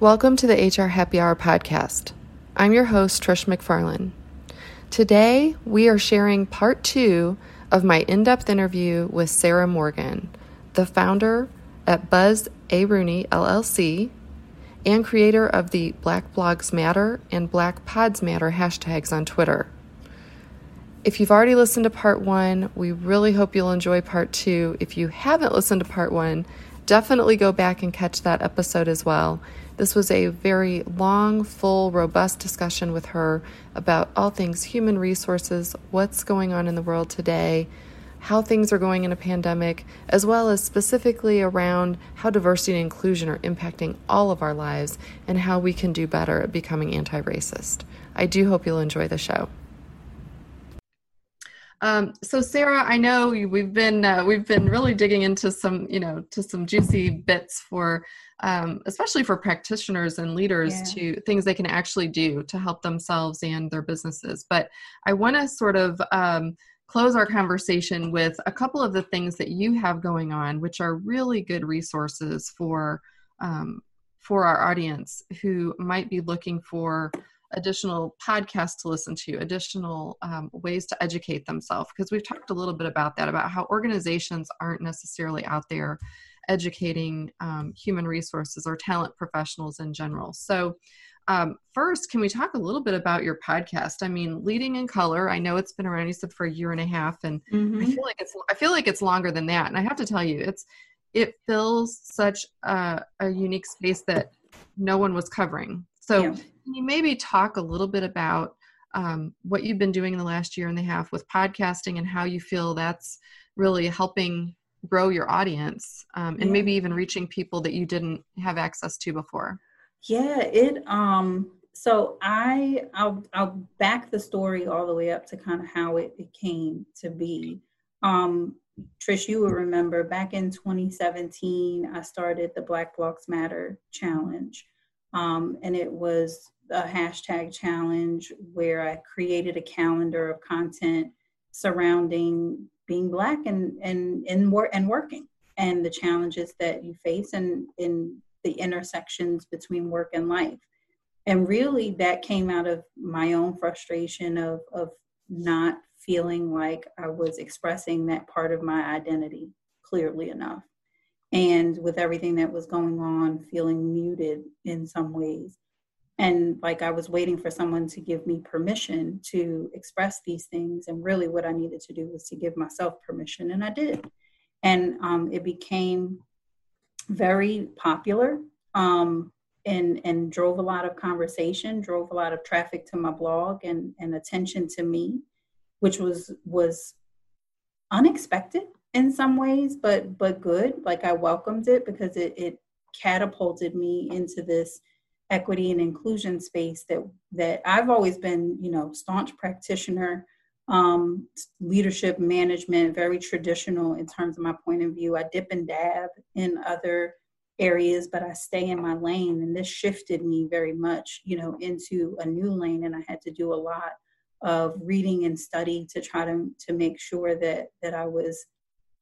Welcome to the HR Happy Hour podcast. I'm your host, Trish McFarlane. Today, we are sharing part two of my in depth interview with Sarah Morgan, the founder at Buzz A. Rooney LLC and creator of the Black Blogs Matter and Black Pods Matter hashtags on Twitter. If you've already listened to part one, we really hope you'll enjoy part two. If you haven't listened to part one, definitely go back and catch that episode as well. This was a very long, full, robust discussion with her about all things human resources, what's going on in the world today, how things are going in a pandemic, as well as specifically around how diversity and inclusion are impacting all of our lives and how we can do better at becoming anti racist. I do hope you'll enjoy the show. Um, so Sarah, I know we've been uh, we've been really digging into some you know to some juicy bits for um, especially for practitioners and leaders yeah. to things they can actually do to help themselves and their businesses. But I want to sort of um, close our conversation with a couple of the things that you have going on, which are really good resources for um, for our audience who might be looking for additional podcasts to listen to, additional um, ways to educate themselves. Because we've talked a little bit about that, about how organizations aren't necessarily out there educating um, human resources or talent professionals in general. So, um, first, can we talk a little bit about your podcast? I mean, leading in color. I know it's been around. You said for a year and a half, and mm-hmm. I feel like it's. I feel like it's longer than that. And I have to tell you, it's. It fills such a, a unique space that no one was covering. So, yeah. can you maybe talk a little bit about um, what you've been doing in the last year and a half with podcasting and how you feel that's really helping grow your audience um, and yeah. maybe even reaching people that you didn't have access to before. Yeah it um so i i'll i'll back the story all the way up to kind of how it, it came to be. Um trish you will remember back in 2017 i started the black blogs matter challenge. Um, and it was a hashtag challenge where i created a calendar of content surrounding being black and and and, wor- and working and the challenges that you face and in the intersections between work and life. And really that came out of my own frustration of of not feeling like i was expressing that part of my identity clearly enough. And with everything that was going on feeling muted in some ways and like i was waiting for someone to give me permission to express these things and really what i needed to do was to give myself permission and i did. And um, it became very popular um, and and drove a lot of conversation drove a lot of traffic to my blog and and attention to me which was was unexpected in some ways but but good. Like i welcomed it because it, it catapulted me into this equity and inclusion space that that I've always been, you know, staunch practitioner, um, leadership management, very traditional in terms of my point of view. I dip and dab in other areas, but I stay in my lane. And this shifted me very much, you know, into a new lane. And I had to do a lot of reading and study to try to to make sure that that I was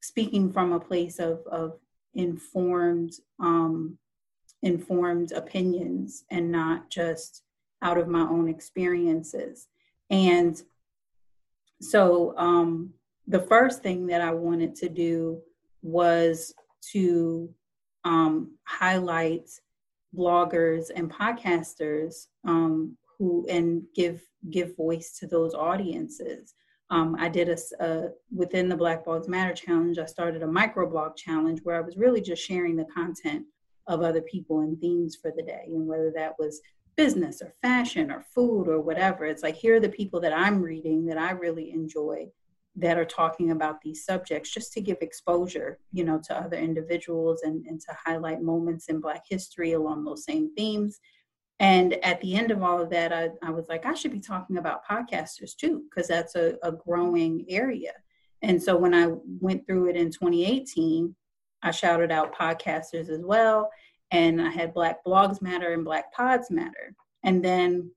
speaking from a place of of informed um, informed opinions and not just out of my own experiences. And so um, the first thing that I wanted to do was to um, highlight bloggers and podcasters um, who and give give voice to those audiences. Um, I did a, within the Black Blogs Matter challenge. I started a microblog challenge where I was really just sharing the content of other people and themes for the day. And whether that was business or fashion or food or whatever, it's like here are the people that I'm reading that I really enjoy that are talking about these subjects just to give exposure you know to other individuals and, and to highlight moments in black history along those same themes and at the end of all of that i, I was like i should be talking about podcasters too because that's a, a growing area and so when i went through it in 2018 I shouted out podcasters as well. And I had Black Blogs Matter and Black Pods Matter. And then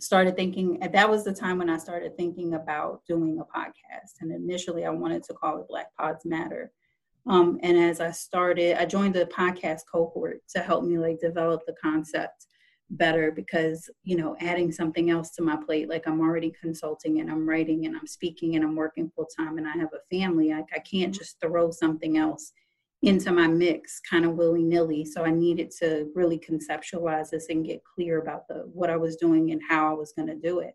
started thinking, that was the time when I started thinking about doing a podcast. And initially I wanted to call it Black Pods Matter. Um, and as I started, I joined the podcast cohort to help me like develop the concept better because you know adding something else to my plate like i'm already consulting and i'm writing and i'm speaking and i'm working full time and i have a family I, I can't just throw something else into my mix kind of willy-nilly. So i needed to really conceptualize this and get clear about the what i was doing and how i was going to do it.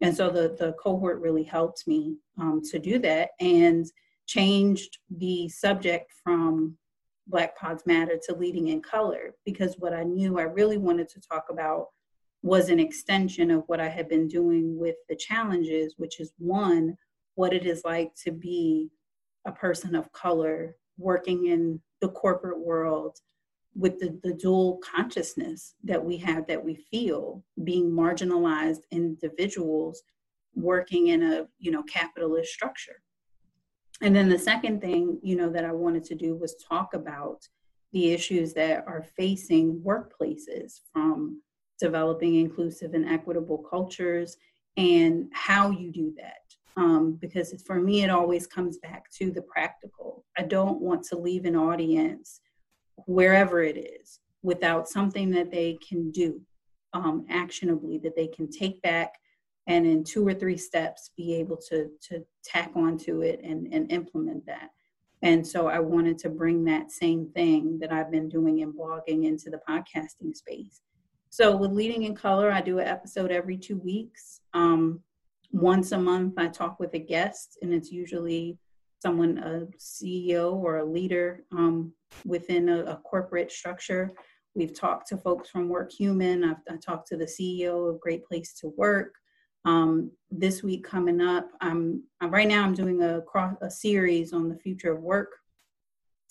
And so the the cohort really helped me um, to do that and changed the subject from Black Pods Matter to Leading in Color because what I knew I really wanted to talk about was an extension of what I had been doing with the challenges, which is one, what it is like to be a person of color working in the corporate world with the, the dual consciousness that we have that we feel being marginalized individuals working in a you know capitalist structure and then the second thing, you know, that I wanted to do was talk about the issues that are facing workplaces from developing inclusive and equitable cultures and how you do that. Um, because for me, it always comes back to the practical. I don't want to leave an audience, wherever it is, without something that they can do um, actionably, that they can take back and in two or three steps be able to to tack onto it and, and implement that. And so i wanted to bring that same thing that i've been doing in blogging into the podcasting space. So with leading in color i do an episode every two weeks. Um, once a month i talk with a guest and it's usually someone a ceo or a leader um, within a, a, corporate structure. We've talked to folks from WorkHuman i've I talked to the ceo of great place to work. Um, this week coming up, I'm, I'm, right now I'm doing a cross a series on the future of work.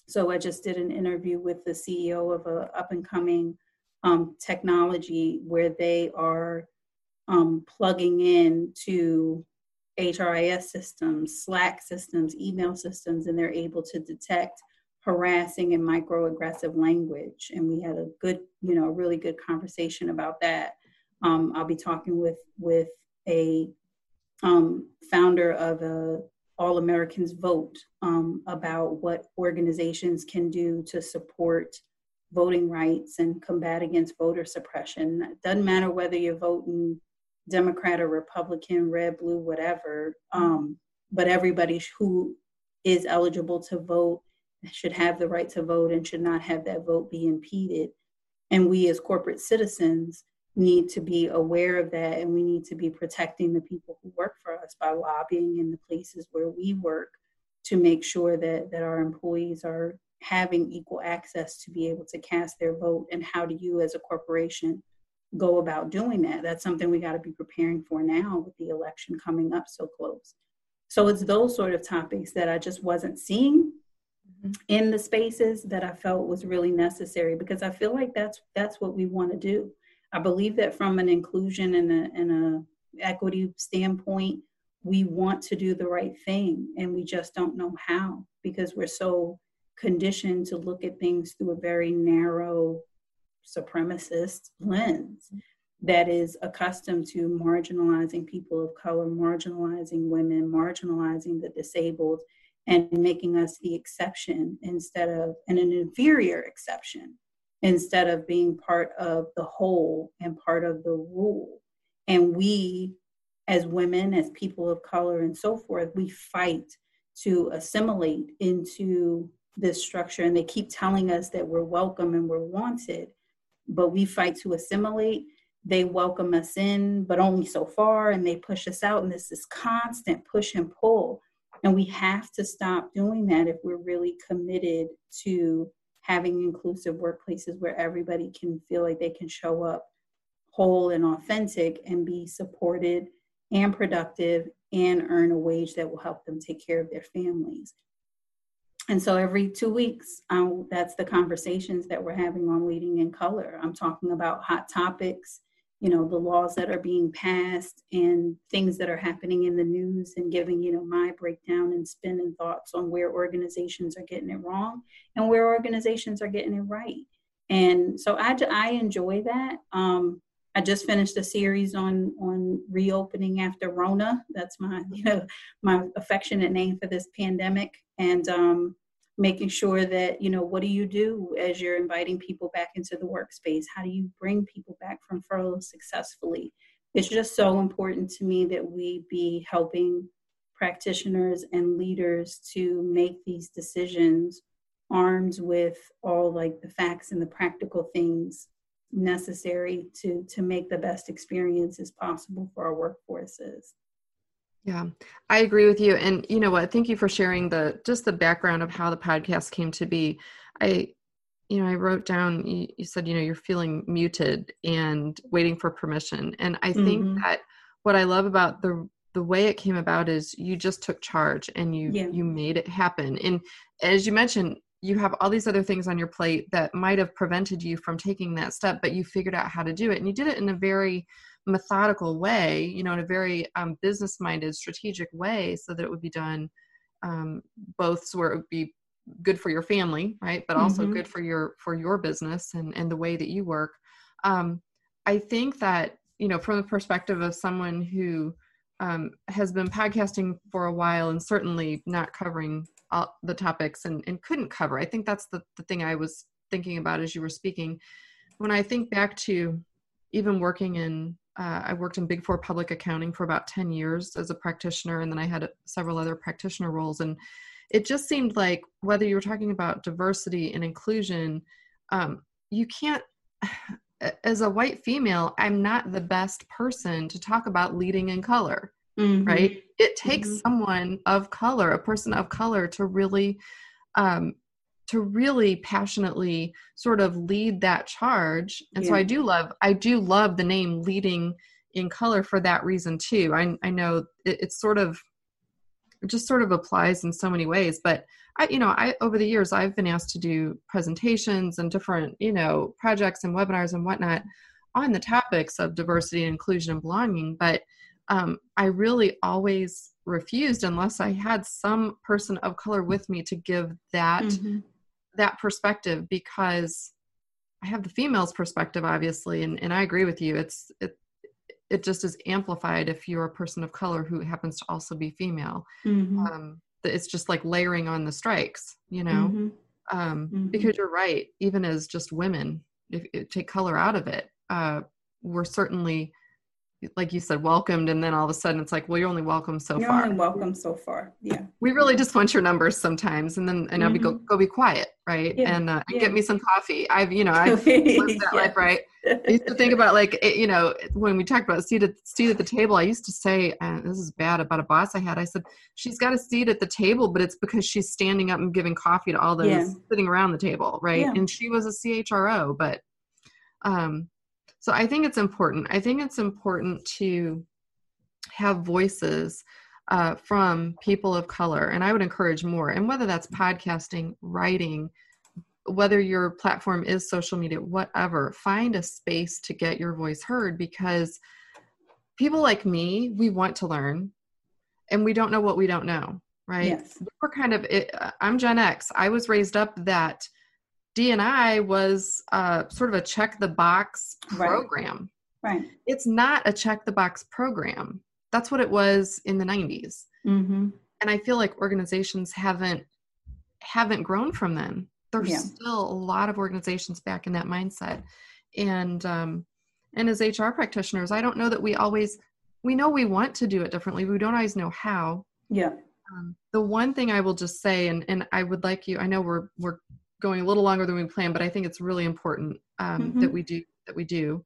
So I just did an interview with the CEO of a up and coming um, technology where they are um, plugging in to HRIS systems, Slack systems, email systems, and they're able to detect harassing and microaggressive language. And we had a good, you know, really good conversation about that. Um, I'll be talking with with a um, founder of a All Americans Vote um, about what organizations can do to support voting rights and combat against voter suppression. It doesn't matter whether you're voting Democrat or Republican, red, blue, whatever, um, but everybody who is eligible to vote should have the right to vote and should not have that vote be impeded. And we as corporate citizens need to be aware of that and we need to be protecting the people who work for us by lobbying in the places where we work to make sure that that our employees are having equal access to be able to cast their vote and how do you as a corporation go about doing that. That's something we got to be preparing for now with the election coming up so close. So it's those sort of topics that i just wasn't seeing mm-hmm. in the spaces that i felt was really necessary because i feel like that's that's what we want to do. I believe that from an inclusion and a, and a equity standpoint, we want to do the right thing and we just don't know how because we're so conditioned to look at things through a very narrow supremacist lens that is accustomed to marginalizing people of color, marginalizing women, marginalizing the disabled, and making us the exception instead of and an inferior exception instead of being part of the whole and part of the rule. And we, as women, as people of color, and so forth, we fight to assimilate into this structure. And they keep telling us that we're welcome and we're wanted, but we fight to assimilate. They welcome us in, but only so far, and they push us out. And this is constant push and pull. And we have to stop doing that if we're really committed to having inclusive workplaces where everybody can feel like they can show up whole and authentic and be supported and productive and earn a wage that will help them take care of their families. And so every two weeks, um, that's the conversations that we're having on Leading in Color. I'm talking about hot topics you know the laws that are being passed and things that are happening in the news and giving you know my breakdown and spin and thoughts on where organizations are getting it wrong and where organizations are getting it right. And so i, I enjoy that. Um, i just finished a series on on reopening after rona. That's my you know my affectionate name for this pandemic. And um, making sure that you know what do you do as you're inviting people back into the workspace? How do you bring people back from furlough successfully? It's just so important to me that we be helping practitioners and leaders to make these decisions armed with all like the facts and the practical things necessary to to make the best experiences possible for our workforces yeah, I agree with you. And you know what? Thank you for sharing the just the background of how the podcast came to be. I, you know, I wrote down. You, you said you know you're feeling muted and waiting for permission, and I think mm-hmm. that what I love about the the way it came about is you just took charge and you yeah. you made it happen. And as you mentioned, you have all these other things on your plate that might have prevented you from taking that step, but you figured out how to do it, and you did it in a very methodical way, you know, in a very um, business minded, strategic way, so that it would be done um, both so where it would be good for your family, right, but also mm-hmm. good for your for your business and and the way that you work. Um, I think that you know, from the perspective of someone who um, has been podcasting for a while and certainly not covering all the topics and, and couldn't cover. I think that's the, the thing I was thinking about as you were speaking. When I think back to even working in uh, I worked in Big Four public accounting for about 10 years as a practitioner, and then I had several other practitioner roles. And it just seemed like whether you were talking about diversity and inclusion, um, you can't, as a white female, I'm not the best person to talk about leading in color, mm-hmm. right? It takes mm-hmm. someone of color, a person of color, to really um, to really passionately sort of lead that charge. And yeah. so i do love i do love the name leading in color for that reason too. I, I know it, it's sort of it just sort of applies in so many ways but i you know i over the years i've been asked to do presentations and different you know projects and webinars and whatnot on the topics of diversity and inclusion and belonging but um, i really always refused unless i had some person of color with me to give that mm-hmm that perspective because I have the female's perspective, obviously, and, and I agree with you. It's it it just is amplified if you're a person of color who happens to also be female. Mm-hmm. Um, it's just like layering on the strikes, you know, mm-hmm. Um, mm-hmm. because you're right. Even as just women, if, if take color out of it, uh, we're certainly like you said, welcomed, and then all of a sudden it's like, well, you're only welcome so you're far. You're only welcome so far. Yeah. We really just want your numbers sometimes, and then and mm-hmm. I'll be go go be quiet, right? Yeah. And uh, yeah. get me some coffee. I've you know I've lived that yeah. life, right? I used to think about like it, you know when we talked about seat at seat at the table. I used to say uh, this is bad about a boss I had. I said she's got a seat at the table, but it's because she's standing up and giving coffee to all those sitting around the table, right? And she was a CHRO, but um so I think it's important. I think it's important to have voices uh, from people of color, and I would encourage more. And whether that's podcasting, writing, whether your platform is social media, whatever, find a space to get your voice heard because people like me, we want to learn and we don't know what we don't know, right? Yes. We're kind of, it, I'm Gen X. I was raised up that DNI was uh, sort of a check the box program. Right. right. It's not a check the box program. That's what it was in the 90s. Mm-hmm. And I feel like organizations haven't haven't grown from then. There's yeah. still a lot of organizations back in that mindset. And um, and as HR practitioners, I don't know that we always we know we want to do it differently. We don't always know how. Yeah. Um, the one thing I will just say, and, and I would like you, I know we're we're going a little longer than we planned, but I think it's really important um, mm-hmm. that we do that we do.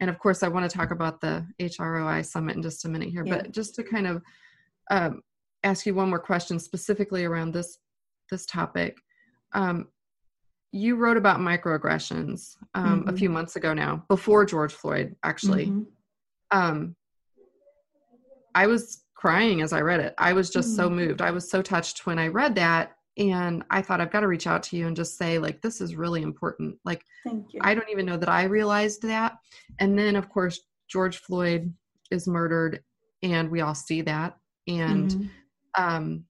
And of course, I want to talk about the HROI summit in just a minute here, yeah. but just to kind of um, ask you one more question specifically around this this topic. Um, you wrote about microaggressions um, mm-hmm. a few months ago now, before George Floyd, actually. Mm-hmm. Um, I was crying as I read it. I was just so mm-hmm. moved. I was so touched when I read that and i thought i've got to reach out to you and just say like this is really important. Like thank you. I don't even know that i realized that. And then of course george floyd is murdered and we all see that and mm-hmm. um,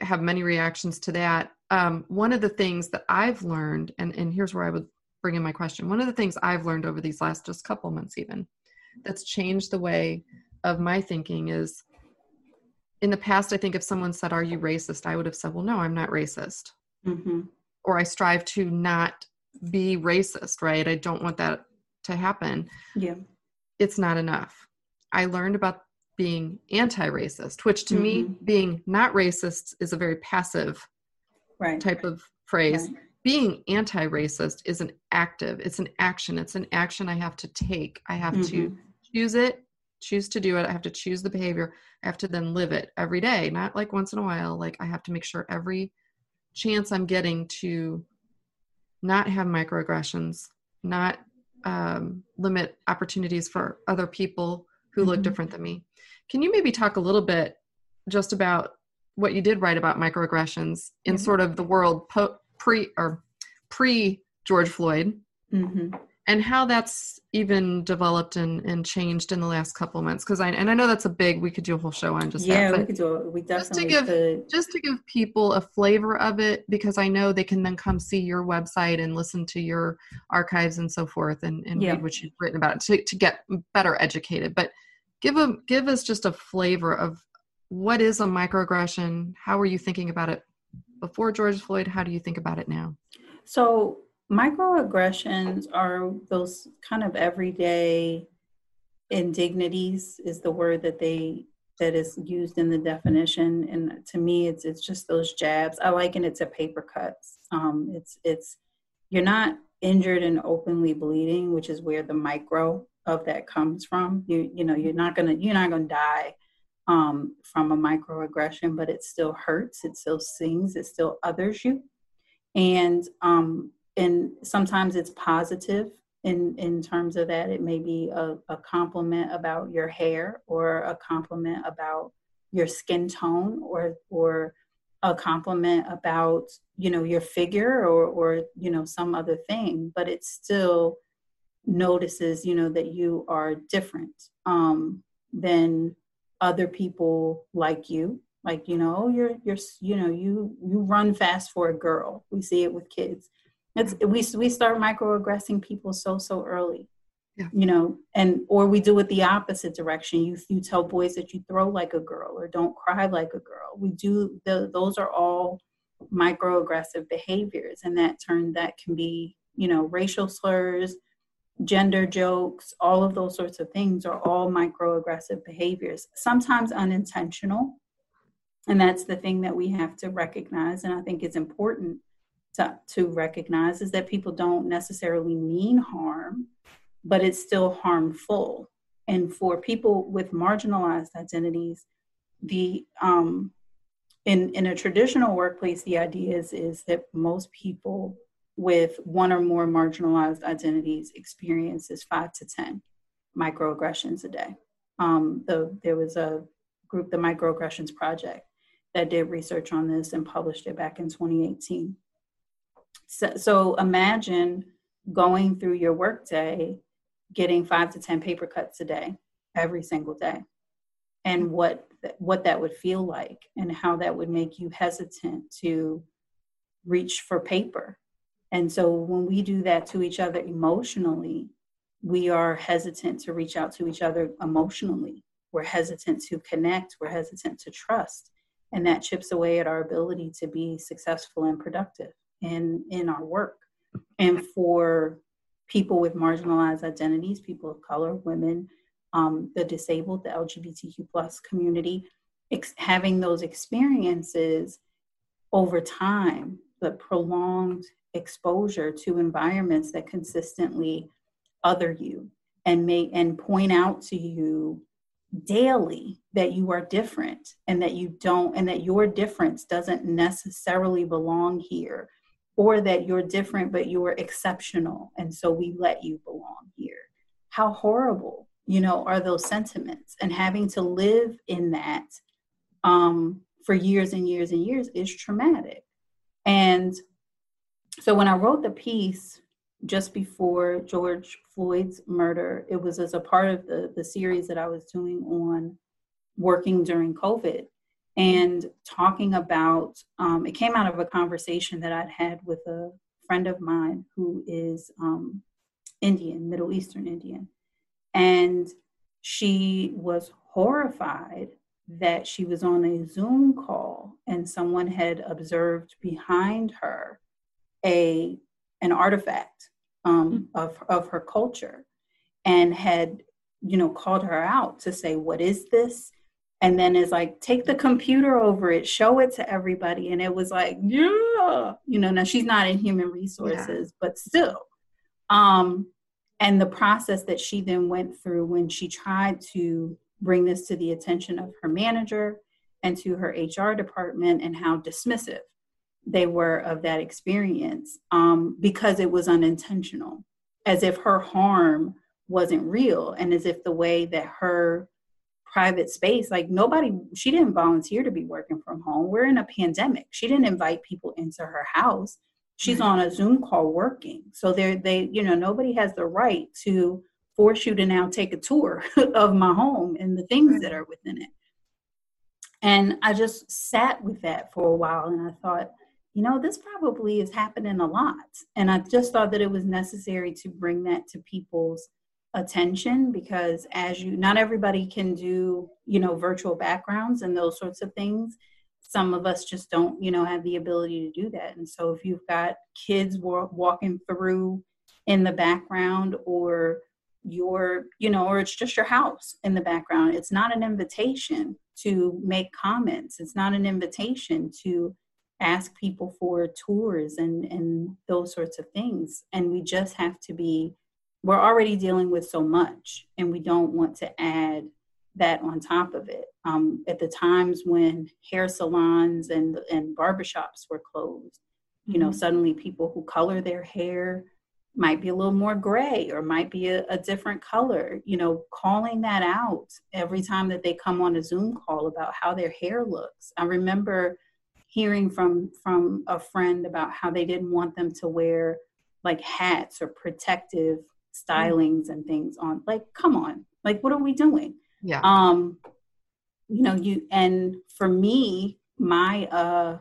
have many reactions to that. Um, one of the things that i've learned and, and here's where i would bring in my question one of the things i've learned over these last just couple months even that's changed the way of my thinking is in the past, I think if someone said, Are you racist? I would have said, Well, no, I'm not racist. mm-hmm. or I strive to not be racist, right? I don't want that to happen. Yeah. It's not enough. I learned about being anti-racist, which to mm-hmm. me being not racist is a very passive right. type of phrase. Right. Being anti-racist is an active, it's an action, it's an action I have to take. I have mm-hmm. to choose it, choose to do it. I have to choose the behavior. I have to then live it every day, not like once in a while. Like I have to make sure every chance I'm getting to not have microaggressions, not um, limit opportunities for other people who mm-hmm. look different than me. Can you maybe talk a little bit just about what you did write about microaggressions in mm-hmm. sort of the world po- pre or pre George Floyd? Mm-hmm and how that's even developed and, and changed in the last couple months because i and i know that's a big we could do a whole show on just yeah that, we could do it we definitely just to give could. just to give people a flavor of it because i know they can then come see your website and listen to your archives and so forth and, and yeah. read what you've written about it to, to get better educated but give them give us just a flavor of what is a microaggression how are you thinking about it before george floyd how do you think about it now so Microaggressions are those kind of everyday indignities is the word that they that is used in the definition. And to me it's it's just those jabs. I liken it to paper cuts. Um, it's it's you're not injured and openly bleeding which is where the micro of that comes from. You you know you're not gonna you're not gonna die um, from a microaggression but it still hurts. It still stings it still others you. And um, and sometimes it's positive in in terms of that. It may be a, a compliment about your hair or a compliment about your skin tone or or a compliment about you know your figure or or you know some other thing but it still notices you know that you are different um than other people like you. Like you know you're you're you know you you run fast for a girl. We see it with kids it's we we start microaggressing people so so early. Yeah. You know, and or we do it the opposite direction. You you tell boys that you throw like a girl or don't cry like a girl. We do the, those are all microaggressive behaviors, and that turn that can be you know racial slurs, gender jokes, all of those sorts of things are all microaggressive behaviors. Sometimes unintentional, and that's the thing that we have to recognize. And I think it's important to, to recognize is that people don't necessarily mean harm, but it's still harmful. And for people with marginalized identities, the um, in in a traditional workplace, the idea is is that most people with one or more marginalized identities experiences five to ten microaggressions a day. Um, the, there was a group, the Microaggressions Project, that did research on this and published it back in 2018. So, so imagine going through your workday, getting five to 10 paper cuts a day, every single day, and mm-hmm. what, what that would feel like and how that would make you hesitant to reach for paper. And so when we do that to each other emotionally, we are hesitant to reach out to each other emotionally. We're hesitant to connect. We're hesitant to trust. And that chips away at our ability to be successful and productive in in our work. And for people with marginalized identities people of color women um, the disabled the lgbtq plus community ex- having those experiences over time the prolonged exposure to environments that consistently other you and make and point out to you daily that you are different and that you don't and that your difference doesn't necessarily belong here or that you're different but you're exceptional and so we let you belong here. How horrible you know are those sentiments and having to live in that um, for years and years and years is traumatic. And so when i wrote the piece just before george floyd's murder it was as a part of the, the series that i was doing on working during covid and talking about um, it came out of a conversation that I'd had with a friend of mine who is um, Indian, Middle Eastern Indian. And she was horrified that she was on a Zoom call and someone had observed behind her a an artifact um, mm-hmm. of of her culture and had you know called her out to say what is this and then is like take the computer over it show it to everybody and it was like yeah you know now she's not in human resources yeah. but still um and the process that she then went through when she tried to bring this to the attention of her manager and to her hr department and how dismissive they were of that experience um, because it was unintentional as if her harm wasn't real and as if the way that her private space like nobody she didn't volunteer to be working from home. We're in a pandemic. She didn't invite people into her house. She's on a zoom call working. So they they you know nobody has the right to force you to now take a tour of my home and the things that are within it. And i just sat with that for a while and i thought you know this probably is happening a lot. And i just thought that it was necessary to bring that to people's attention because as you not everybody can do you know virtual backgrounds and those sorts of things. Some of us just don't you know have the ability to do that. And so if you've got kids walking through in the background or your you know or it's just your house in the background it's not an invitation to make comments. It's not an invitation to ask people for tours and and those sorts of things. And we just have to be we're already dealing with so much and we don't want to add that on top of it um, at the times when hair salons and and barbershops were closed you know mm-hmm. suddenly people who color their hair might be a little more gray or might be a, a, different color you know calling that out every time that they come on a zoom call about how their hair looks i remember hearing from from a friend about how they didn't want them to wear like hats or protective stylings and things on like come on like what are we doing? Yeah. Um you know you and for me my uh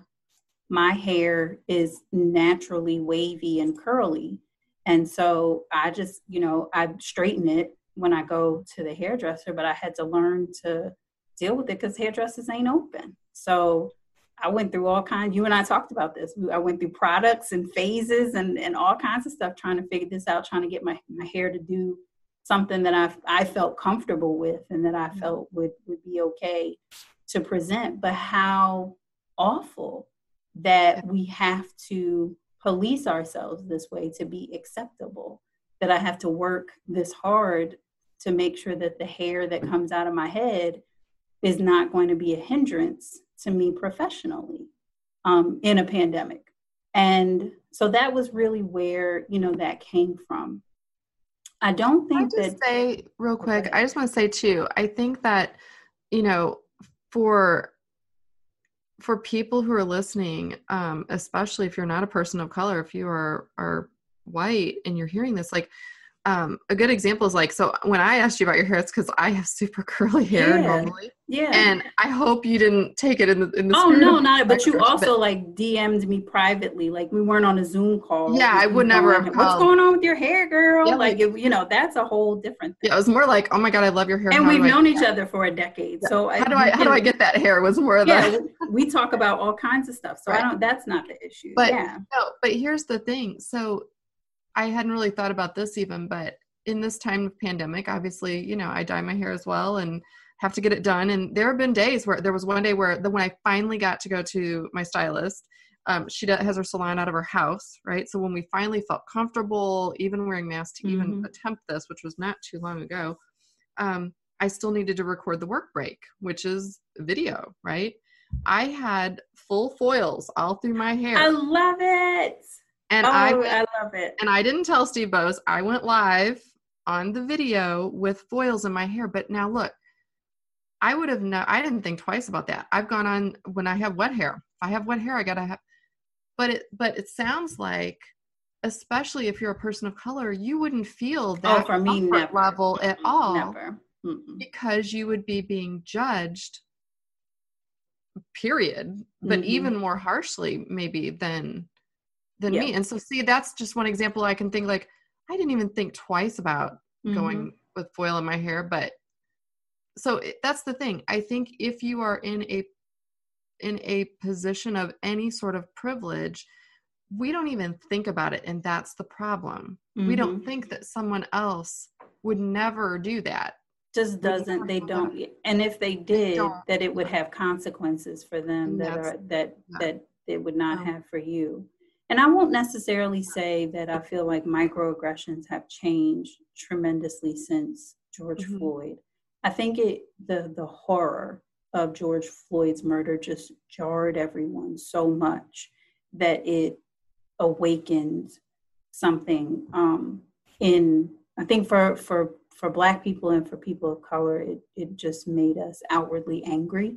my hair is naturally wavy and curly. And so i just you know i straighten it when i go to the hairdresser but i had to learn to deal with it because hairdressers ain't open. So I went through all kinds. You and I talked about this. I went through products and phases and, and all kinds of stuff trying to figure this out, trying to get my, my hair to do something that I I felt comfortable with and that I mm-hmm. felt would would be okay to present. But how awful that we have to police ourselves this way to be acceptable. That I have to work this hard to make sure that the hair that comes out of my head is not going to be a hindrance to me professionally um, in a pandemic. And so that was really where, you know, that came from. I don't think I just that. say real quick, I just want to say too, I think that, you know, for for people who are listening, um, especially if you're not a person of color, if you are are white and you're hearing this, like um, a good example is like so when I asked you about your hair, it's because I have super curly hair yeah. normally. Yeah. And I hope you didn't take it in the in the. Oh no, not it. But you also but, like DM'd me privately, like we weren't on a Zoom call. Yeah, I would never have. What's going on with your hair, girl? Yeah, like, like you know, that's a whole different. thing. Yeah, it was more like, oh my god, I love your hair. And how we've known each other for a decade, yeah. so how do I how do I get that hair? Was more of yeah, we talk about all kinds of stuff, so right. I don't. That's not the issue. But yeah. no, but here's the thing. So I hadn't really thought about this even, but in this time of pandemic, obviously, you know, I dye my hair as well and have to get it done. And there have been days where there was one day where the when I finally got to go to my stylist, um, she does, has her salon out of her house, right? So when we finally felt comfortable, even wearing masks to mm-hmm. even attempt this, which was not too long ago, um, I still needed to record the work break, which is video, right? I had full foils all through my hair. I love it. And oh, I, I love it. And I didn't tell Steve Boese. I went live on the video with foils in my hair. But now look, I would have no I didn't think twice about that. I've gone on when I have wet hair. If I have wet hair, I gotta have but it but it sounds like especially if you're a person of color, you wouldn't feel oh, that oh, for me, never. level at all. Never. Mm-mm. Because you would be being judged period but mm-hmm. even more harshly maybe than than me. And so see that's just one example i can think like I didn't even think twice about mm-hmm. going with foil in my hair, but so that's the thing. I think if you are in a in a position of any sort of privilege we don't even think about it and that's the problem. Mm-hmm. we don't mm-hmm. think that someone else would never do that. Just doesn't they don't and if they did they that it would have consequences for them that are that that it would not have for you and i won't necessarily say that i feel like microaggressions have changed tremendously since george mm-hmm. floyd. I think it the the horror of george floyd's murder just jarred everyone so much that it awakened something um, in i think for for for black people and for people of color it, it just made us outwardly angry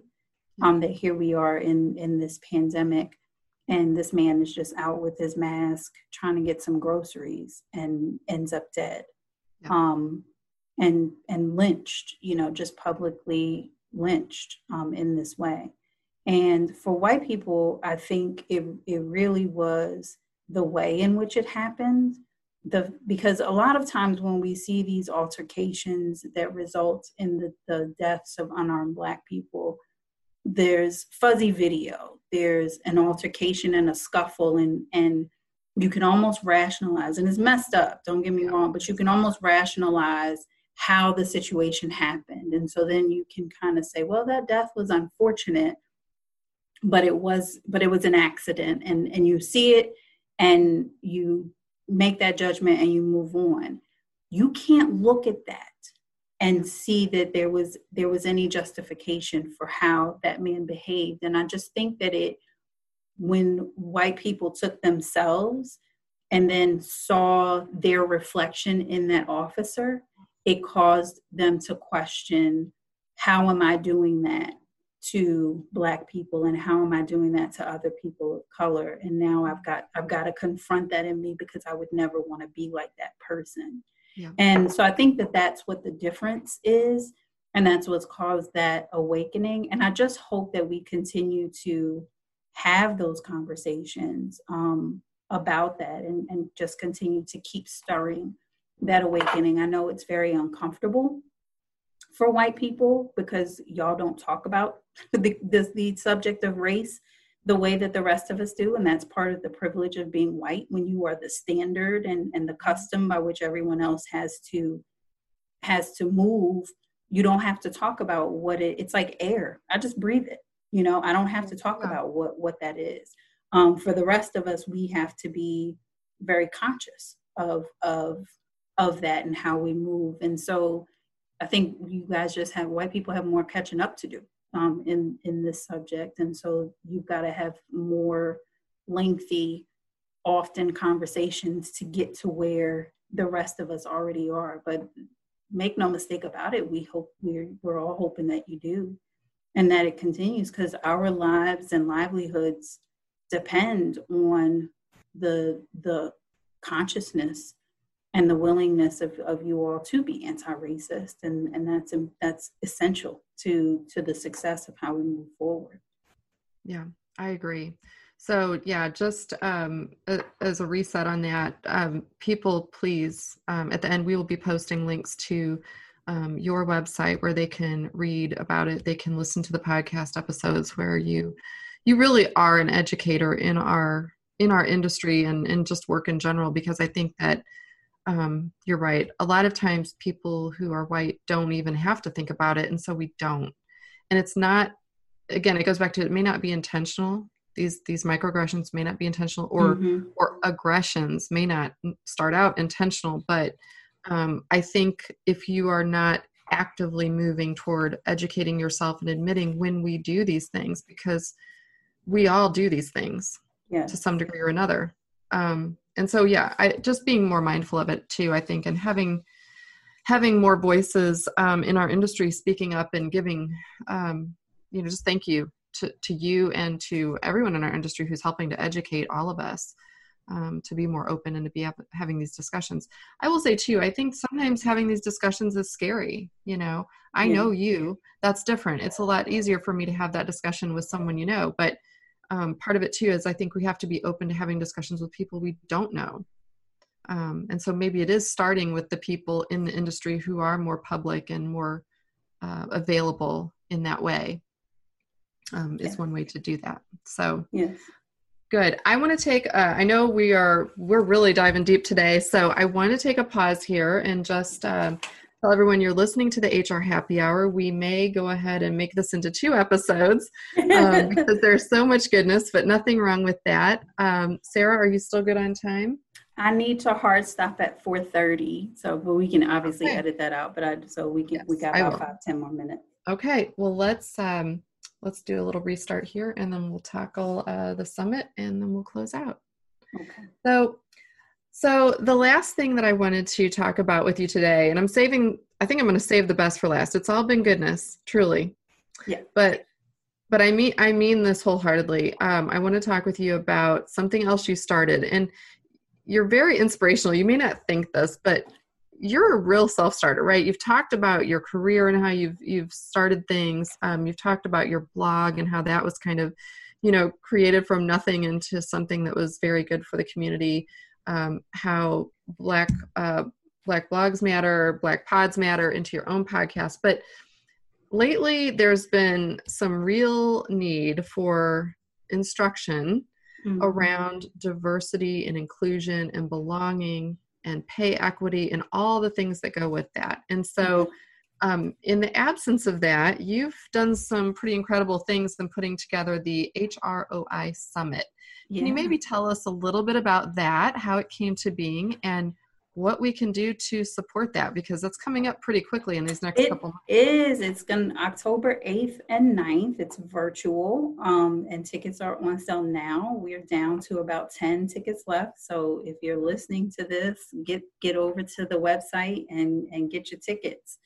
um, that here we are in in this pandemic and this man is just out with his mask trying to get some groceries and ends up dead. Yeah. um, and and lynched you know just publicly lynched um, in this way. And for white people i think it, it really was the way in which it happened. The because a lot of times when we see these altercations that result in the, the deaths of unarmed black people there's fuzzy video there's an altercation and a scuffle and and you can almost rationalize and it's messed up don't get me wrong but you can almost rationalize how the situation happened. And so then you can kind of say well that death was unfortunate but it was but it was an accident and and you see it and you make that judgment and you move on. You can't look at that and see that there was there was any justification for how that man behaved. And i just think that it when white people took themselves and then saw their reflection in that officer it caused them to question how am i doing that to black people and how am i doing that to other people of color? And now i've got i've got to confront that in me because i would never want to be like that person and so i think that that's what the difference is and that's what's caused that awakening. And i just hope that we continue to have those conversations um, about that and, and just continue to keep stirring that awakening. I know it's very uncomfortable for white people because y'all don't talk about the, the subject of race the way that the rest of us do and that's part of the privilege of being white when you are the standard and, and the custom by which everyone else has to has to move you don't have to talk about what it it's like air. I just breathe it you know? I don't have to talk about what what that is. Um, for the rest of us we have to be very conscious of of of that and how we move. And so I think you guys just have white people have more catching up to do um, in in this subject, and so you've got to have more lengthy, often conversations to get to where the rest of us already are. But make no mistake about it, we hope we're we're all hoping that you do, and that it continues because our lives and livelihoods depend on the the consciousness and the willingness of, of you all to be anti-racist. And, and that's that's essential to to the success of how we move forward. Yeah i agree. So yeah just um, as a reset on that um, people please um, at the end we will be posting links to um, your website where they can read about it. They can listen to the podcast episodes where you you really are an educator in our in our industry and and just work in general because i think that um, you're right. A lot of times people who are white don't even have to think about it. And so we don't. And it's not, again, it goes back to it may not be intentional. These, these microaggressions may not be intentional or, mm-hmm. or aggressions may not start out intentional. But um, I think if you are not actively moving toward educating yourself and admitting when we do these things, because we all do these things to some degree or another. Um, and so yeah i just being more mindful of it too i think and having having more voices um, in our industry speaking up and giving um, you know just thank you to, to you and to everyone in our industry who's helping to educate all of us um, to be more open and to be having these discussions. I will say too i think sometimes having these discussions is scary you know? I yeah. know you. That's different. It's a lot easier for me to have that discussion with someone you know but um, part of it too is I think we have to be open to having discussions with people we don't know. Um, and so maybe it is starting with the people in the industry who are more public and more uh, available in that way um, is one way to do that. So, yes. Good. I want to take. Uh, I know we are. We're really diving deep today, so I want to take a pause here and just uh, tell everyone you're listening to the HR Happy Hour. We may go ahead and make this into two episodes um, because there's so much goodness, but nothing wrong with that. Um, Sarah, are you still good on time? I need to hard stop at 4:30, so but we can obviously okay. edit that out. But I so we can yes, we got about five ten more minutes. Okay. Well, let's um, let's do a little restart here and then we'll tackle uh, the summit and then we'll close out. Okay. So, so the last thing that I wanted to talk about with you today, and I'm saving, I think I'm going to save the best for last. It's all been goodness, truly. Yeah. But, but I mean, I mean this wholeheartedly. Um, I want to talk with you about something else you started, and you're very inspirational. You may not think this, but you're a real self-starter, right? You've talked about your career and how you've you've started things. Um, you've talked about your blog and how that was kind of, you know, created from nothing into something that was very good for the community. Um, how black uh, black blogs matter, black pods matter into your own podcast. But lately, there's been some real need for instruction mm-hmm. around diversity and inclusion and belonging and pay equity and all the things that go with that. And so, mm-hmm. Um, in the absence of that, you've done some pretty incredible things in putting together the HROI Summit. Yeah. Can you maybe tell us a little bit about that, how it came to being, and what we can do to support that because that's coming up pretty quickly in these next it couple months. is it's going october 8th and 9th it's virtual um, and tickets are on sale now we're down to about 10 tickets left so if you're listening to this get get over to the website and and get your tickets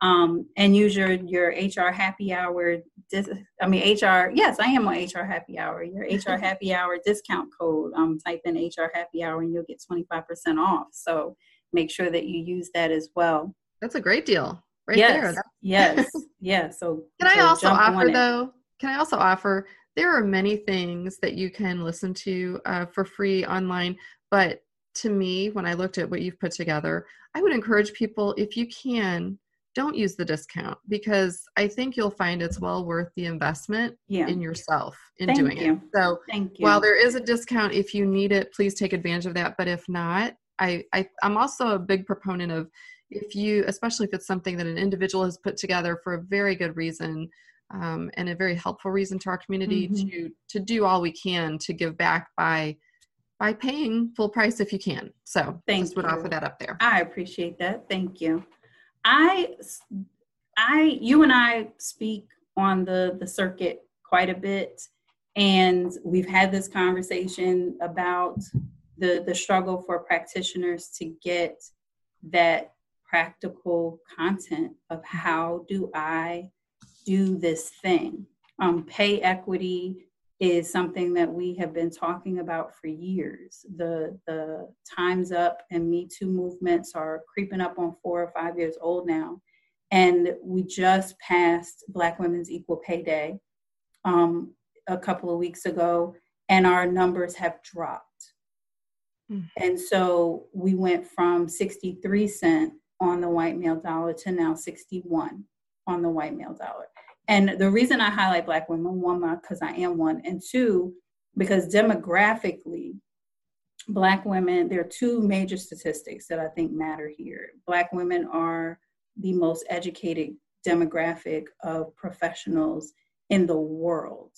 um, and use your your HR happy hour. Dis- I mean HR. Yes, I am on HR happy hour. Your HR happy hour discount code. Um, type in HR happy hour and you'll get twenty five percent off. So make sure that you use that as well. That's a great deal, right yes, there. yes, yes. So can so I also offer though? Can I also offer? There are many things that you can listen to uh, for free online, but to me, when I looked at what you've put together, I would encourage people if you can don't use the discount because I think you'll find it's well worth the investment yeah. in yourself in Thank doing you. it. So Thank you. while there is a discount, if you need it, please take advantage of that. But if not, I, I I'm also a big proponent of if you, especially if it's something that an individual has put together for a very good reason um, and a very helpful reason to our community mm-hmm. to to do all we can to give back by by paying full price if you can. So Thank just would you. offer that up there. I appreciate that. Thank you. I, I, you and I speak on the the circuit quite a bit, and we've had this conversation about the the struggle for practitioners to get that practical content of how do I do this thing. Um, pay equity is something that we have been talking about for years. The the Times Up and Me Too movements are creeping up on four or five years old now, and we just passed Black Women's Equal Pay Day um, a couple of weeks ago, and our numbers have dropped. Mm. And so we went from 63 cent on the white male dollar to now 61 on the white male dollar. And the reason I highlight Black women, one, because I am one, and two, because demographically, Black women, there are two major statistics that I think matter here. Black women are the most educated demographic of professionals in the world.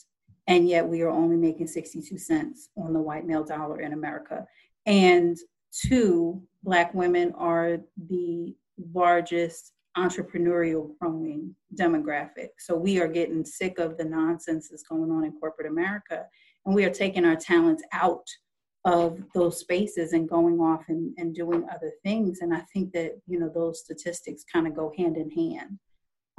And yet we are only making 62 cents on the white male dollar in America. And two, Black women are the largest entrepreneurial growing demographic. So we are getting sick of the nonsense that's going on in corporate America, and we are taking our talents out of those spaces and going off and, and doing other things. And I think that, you know, those statistics kind of go hand in hand.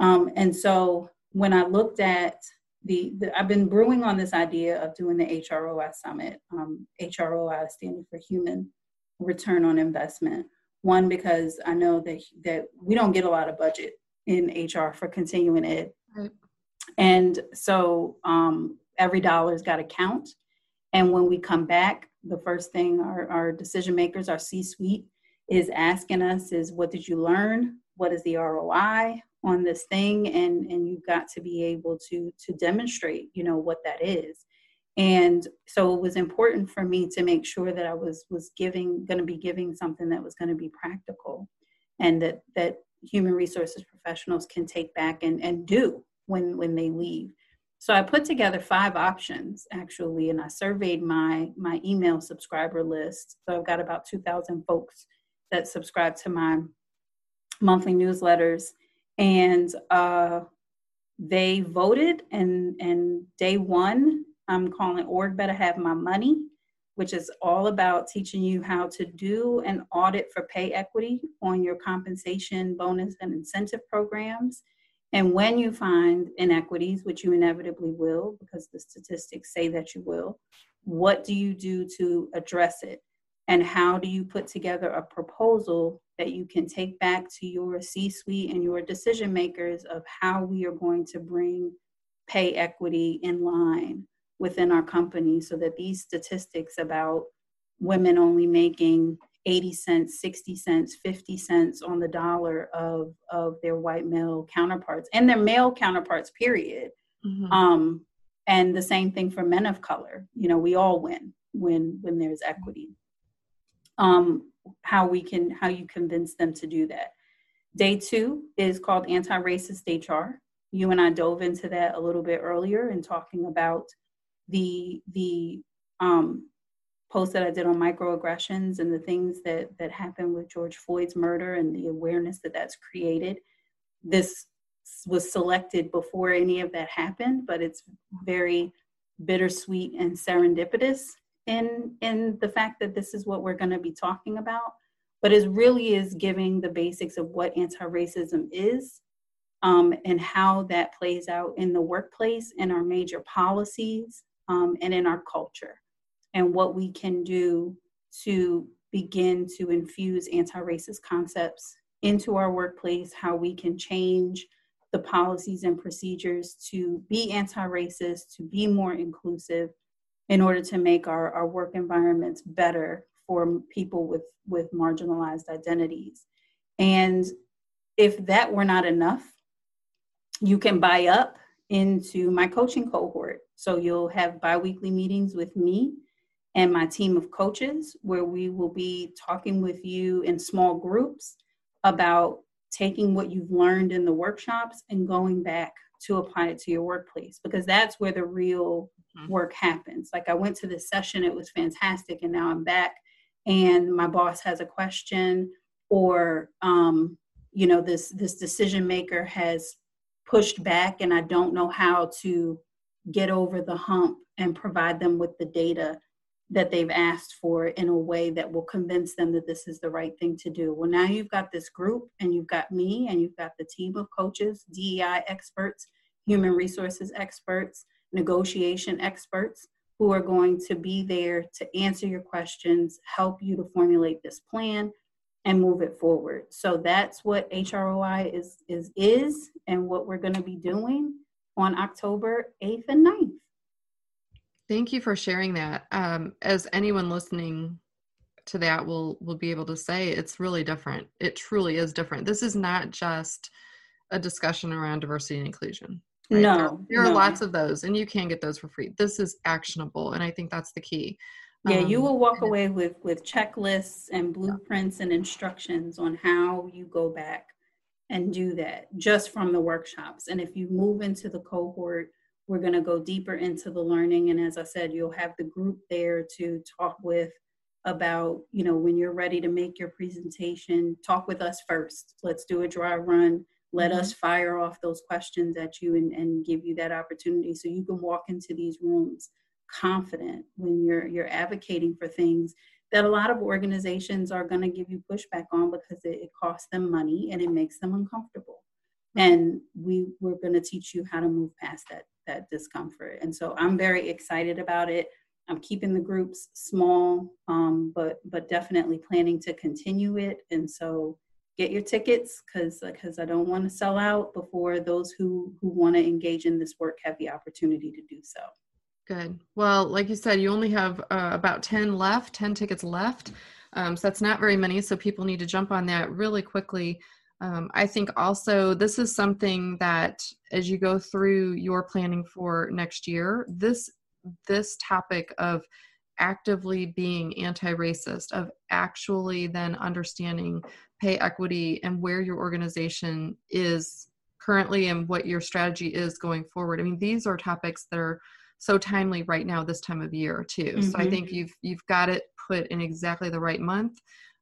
Um, and so when I looked at the, the, I've been brewing on this idea of doing the HROI summit, um, HROI standing for human return on investment. One, because I know that that we don't get a lot of budget in HR for continuing ed, right. and so um, every dollar's got to count. And when we come back, the first thing our, our decision makers, our C-suite, is asking us is, what did you learn? What is the ROI? on this thing and and you've got to be able to to demonstrate you know what that is and so it was important for me to make sure that i was was giving going to be giving something that was going to be practical and that that human resources professionals can take back and and do when when they leave. So i put together five options actually and i surveyed my my email subscriber list. So i've got about 2000 folks that subscribe to my monthly newsletters. And uh, they voted and and day one i'm calling org better have my money which is all about teaching you how to do an audit for pay equity on your compensation bonus and incentive programs. And when you find inequities which you inevitably will because the statistics say that you will what do you do to address it? And how do you put together a proposal that you can take back to your C suite and your decision makers of how we are going to bring pay equity in line within our company so that these statistics about women only making 80 cents, 60 cents, 50 cents on the dollar of, of their white male counterparts and their male counterparts, period. Mm-hmm. Um, and the same thing for men of color. You know, we all win when when there's equity um, how we can how you convince them to do that. Day two is called anti-racist HR. You and I dove into that a little bit earlier in talking about the the um, post that I did on microaggressions and the things that that happened with George Floyd's murder and the awareness that that's created. This was selected before any of that happened, but it's very bittersweet and serendipitous in in the fact that this is what we're going to be talking about but it really is giving the basics of what anti-racism is um, and how that plays out in the workplace and our major policies um, and in our culture and what we can do to begin to infuse anti-racist concepts into our workplace how we can change the policies and procedures to be anti-racist to be more inclusive in order to make our, our work environments better for people with, with marginalized identities. And if that were not enough, you can buy up into my coaching cohort. So you'll have biweekly meetings with me and my team of coaches where we will be talking with you in small groups about taking what you've learned in the workshops and going back to apply it to your workplace because that's where the real mm-hmm. work happens. Like I went to this session, it was fantastic, and now I'm back, and my boss has a question, or um, you know, this this decision maker has pushed back, and I don't know how to get over the hump and provide them with the data that they've asked for in a way that will convince them that this is the right thing to do. Well, now you've got this group and you've got me and you've got the team of coaches, DEI experts, human resources experts, negotiation experts who are going to be there to answer your questions, help you to formulate this plan and move it forward. So that's what HROI is is is and what we're going to be doing on October 8th and 9th. Thank you for sharing that. Um, as anyone listening to that will will be able to say, it's really different. It truly is different. This is not just a discussion around diversity and inclusion. Right? No, there, there no. are lots of those, and you can get those for free. This is actionable, and I think that's the key. Yeah, um, you will walk away with with checklists and blueprints and instructions on how you go back and do that just from the workshops. And if you move into the cohort, we're going to go deeper into the learning. And as I said, you'll have the group there to talk with about, you know, when you're ready to make your presentation, talk with us first. Let's do a dry run let mm-hmm. us fire off those questions at you and, and give you that opportunity so you can walk into these rooms confident when you're you're advocating for things that a lot of organizations are going to give you pushback on because it, it, costs them money and it makes them uncomfortable. And we we're going to teach you how to move past that that discomfort. And so i'm very excited about it. I'm keeping the groups small um, but but definitely planning to continue it. And so get your tickets because because I don't want to sell out before those who who want to engage in this work have the opportunity to do so. Good. Well, like you said, you only have uh, about 10 left, 10 tickets left. Um, so that's not very many. So people need to jump on that really quickly. um, I think also this is something that as you go through your planning for next year, this this topic of actively being anti-racist, of actually then understanding pay equity and where your organization is currently and what your strategy is going forward. I mean, these are topics that are so timely right now this time of year too. Mm-hmm. So I think mm-hmm. you've you've got it put in exactly the right month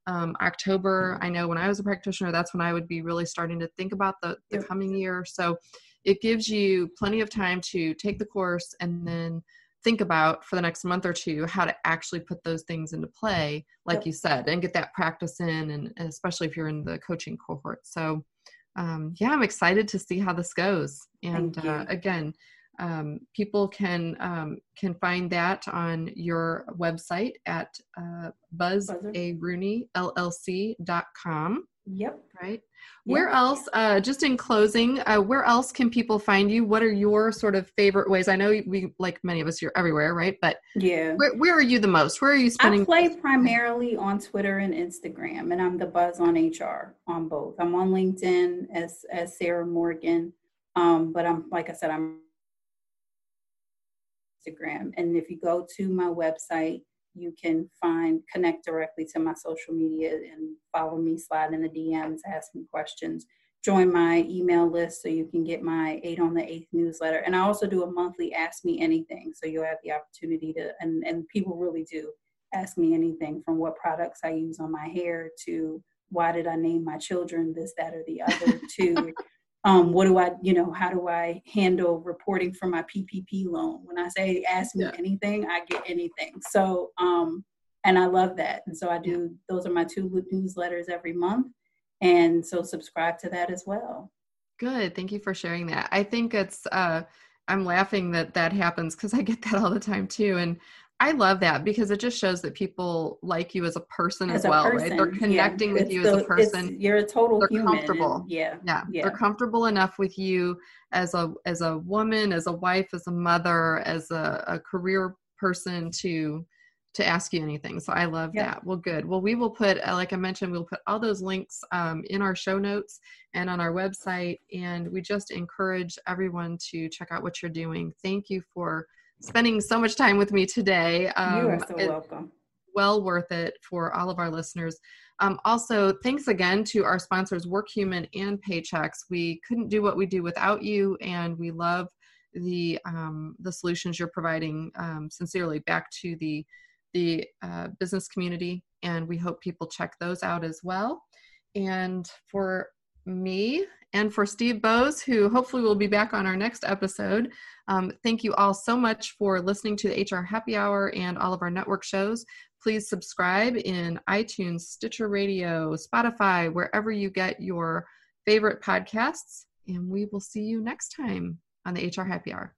um, October, I know when I was a practitioner, that's when I would be really starting to think about the, the coming year. So it gives you plenty of time to take the course and then think about for the next month or two how to actually put those things into play, like yep. you said, and get that practice in, and, and, especially if you're in the coaching cohort. So, um, yeah, I'm excited to see how this goes. And uh, again, um, people can um, can find that on your website at uh, buzzarooneyllc.com. Yep. Right. Yep. Where else? Uh, just in closing, uh, where else can people find you? What are your sort of favorite ways? I know we, like many of us, you're everywhere, right? But yeah, where, where are you the most? Where are you spending? I play primarily on Twitter and Instagram, and I'm the Buzz on HR on both. I'm on LinkedIn as as Sarah Morgan, um, but I'm like I said, I'm Instagram. And if you go to my website, you can find connect directly to my social media and follow me, slide in the DMs, ask me questions, join my email list so you can get my eight on the eighth newsletter. And I also do a monthly ask me anything. So you'll have the opportunity to and, and people really do ask me anything from what products I use on my hair to why did I name my children this, that, or the other to um, what do I, you know, how do I handle reporting for my PPP loan? When I say ask me yeah. anything, I get anything. So, um, and I love that. And so I do, those are my two newsletters every month. And so subscribe to that as well. Good. Thank you for sharing that. I think it's, uh, I'm laughing that that happens because I get that all the time too. And I love that because it just shows that people like you as a person as, as well, person. right? They're connecting yeah. with you the, as a person. You're a total they're human. comfortable. Yeah. yeah. Yeah. They're comfortable enough with you as a as a woman, as a wife, as a mother, as a, a career person to to ask you anything. So I love yeah. that. Well, good. Well, we will put, uh, like I mentioned, we'll put all those links um, in our show notes and on our website. And we just encourage everyone to check out what you're doing. Thank you for spending so much time with me today. Um, you are so welcome. Well worth it for all of our listeners. Um, also, thanks again to our sponsors, WorkHuman and Paychex. We couldn't do what we do without you, and we love the um, the solutions you're providing. Um, sincerely, back to the the uh, business community, and we hope people check those out as well. And for me and for Steve Boese, who hopefully will be back on our next episode. Um, thank you all so much for listening to the HR Happy Hour and all of our network shows. Please subscribe in iTunes, Stitcher Radio, Spotify, wherever you get your favorite podcasts. And we will see you next time on the HR Happy Hour.